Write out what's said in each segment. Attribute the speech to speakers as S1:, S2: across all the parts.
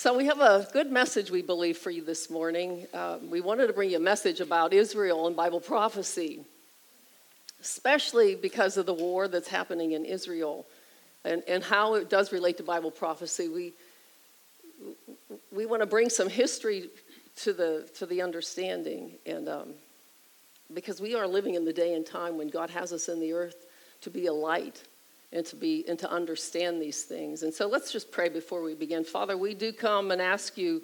S1: So, we have a good message, we believe, for you this morning. Um, we wanted to bring you a message about Israel and Bible prophecy, especially because of the war that's happening in Israel and, and how it does relate to Bible prophecy. We, we want to bring some history to the, to the understanding, and um, because we are living in the day and time when God has us in the earth to be a light and to be and to understand these things. And so let's just pray before we begin. Father, we do come and ask you,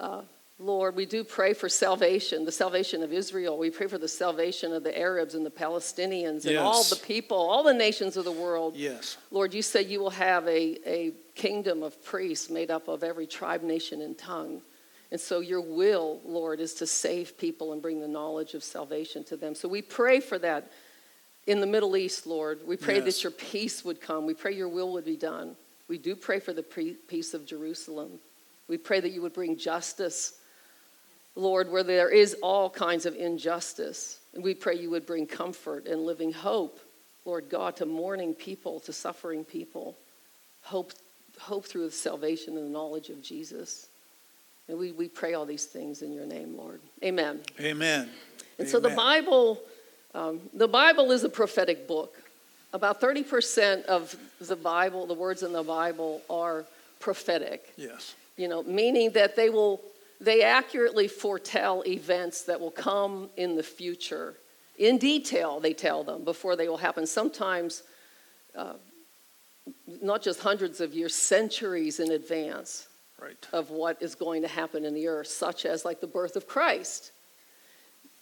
S1: uh, Lord, we do pray for salvation, the salvation of Israel. We pray for the salvation of the Arabs and the Palestinians and
S2: Yes.
S1: all the people, all the nations of the world.
S2: Yes.
S1: Lord, you say you will have a, a kingdom of priests made up of every tribe, nation, and tongue. And so your will, Lord, is to save people and bring the knowledge of salvation to them. So we pray for that in the Middle East, Lord. We pray
S2: Yes.
S1: that your peace would come. We pray your will would be done. We do pray for the peace of Jerusalem. We pray that you would bring justice, Lord, where there is all kinds of injustice. And we pray you would bring comfort and living hope, Lord God, to mourning people, to suffering people. Hope, hope through the salvation and the knowledge of Jesus. And we, we pray all these things in your name, Lord. Amen.
S2: Amen.
S1: And so the Bible, um, the Bible is a prophetic book. About 30% of the Bible, the words in the Bible, are prophetic.
S2: Yes.
S1: You know, meaning that they will, they accurately foretell events that will come in the future. In detail, they tell them before they will happen. Sometimes, uh, not just hundreds of years, centuries in advance
S2: Right.
S1: of what is going to happen in the earth, such as like the birth of Christ.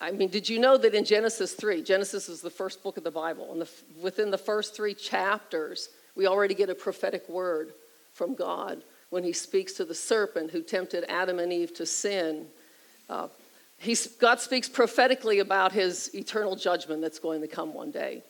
S1: I mean, did you know that in Genesis 3, Genesis is the first book of the Bible, and the, within the first three chapters, we already get a prophetic word from God when he speaks to the serpent who tempted Adam and Eve to sin. Uh, he's, God speaks prophetically about his eternal judgment that's going to come one day.